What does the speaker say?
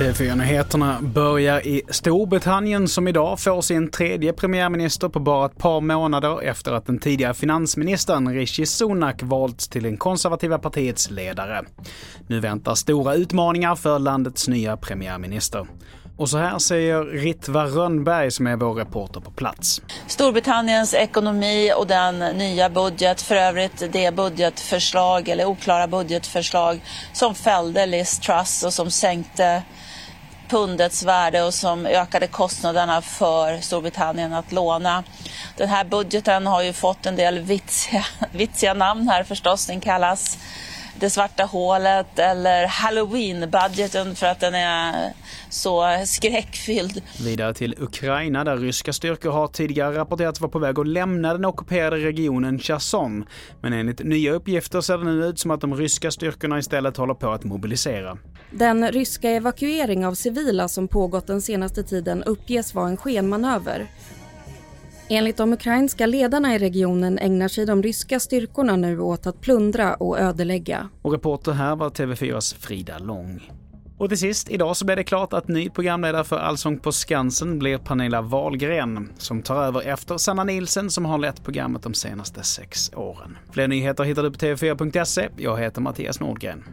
TV4-nyheterna börjar i Storbritannien som idag får sin tredje premiärminister på bara ett par månader efter att den tidigare finansministern Rishi Sunak valts till det konservativa partiets ledare. Nu väntar stora utmaningar för landets nya premiärminister. Och så här säger Ritva Rönnberg som är vår reporter på plats. Storbritanniens ekonomi och den nya budget, för övrigt det budgetförslag eller oklara budgetförslag som fällde Liz Truss och som sänkte pundets värde och som ökade kostnaderna för Storbritannien att låna. Den här budgeten har ju fått en del vitsiga, vitsiga namn här förstås. Den kallas det svarta hålet eller halloween-budgeten för att den är så skräckfylld. Vidare till Ukraina där ryska styrkor har tidigare rapporterats vara på väg att lämna den ockuperade regionen Cherson. Men enligt nya uppgifter ser det nu ut som att de ryska styrkorna istället håller på att mobilisera. Den ryska evakuering av civila som pågått den senaste tiden uppges vara en skenmanöver. Enligt de ukrainska ledarna i regionen ägnar sig de ryska styrkorna nu åt att plundra och ödelägga. Och reporter här var TV4s Frida Lång. Och till sist, idag så blev det klart att ny programledare för Allsång på Skansen blir Pernilla Wahlgren som tar över efter Sanna Nilsen som har lett programmet de senaste sex åren. Fler nyheter hittar du på tv4.se. Jag heter Mattias Nordgren.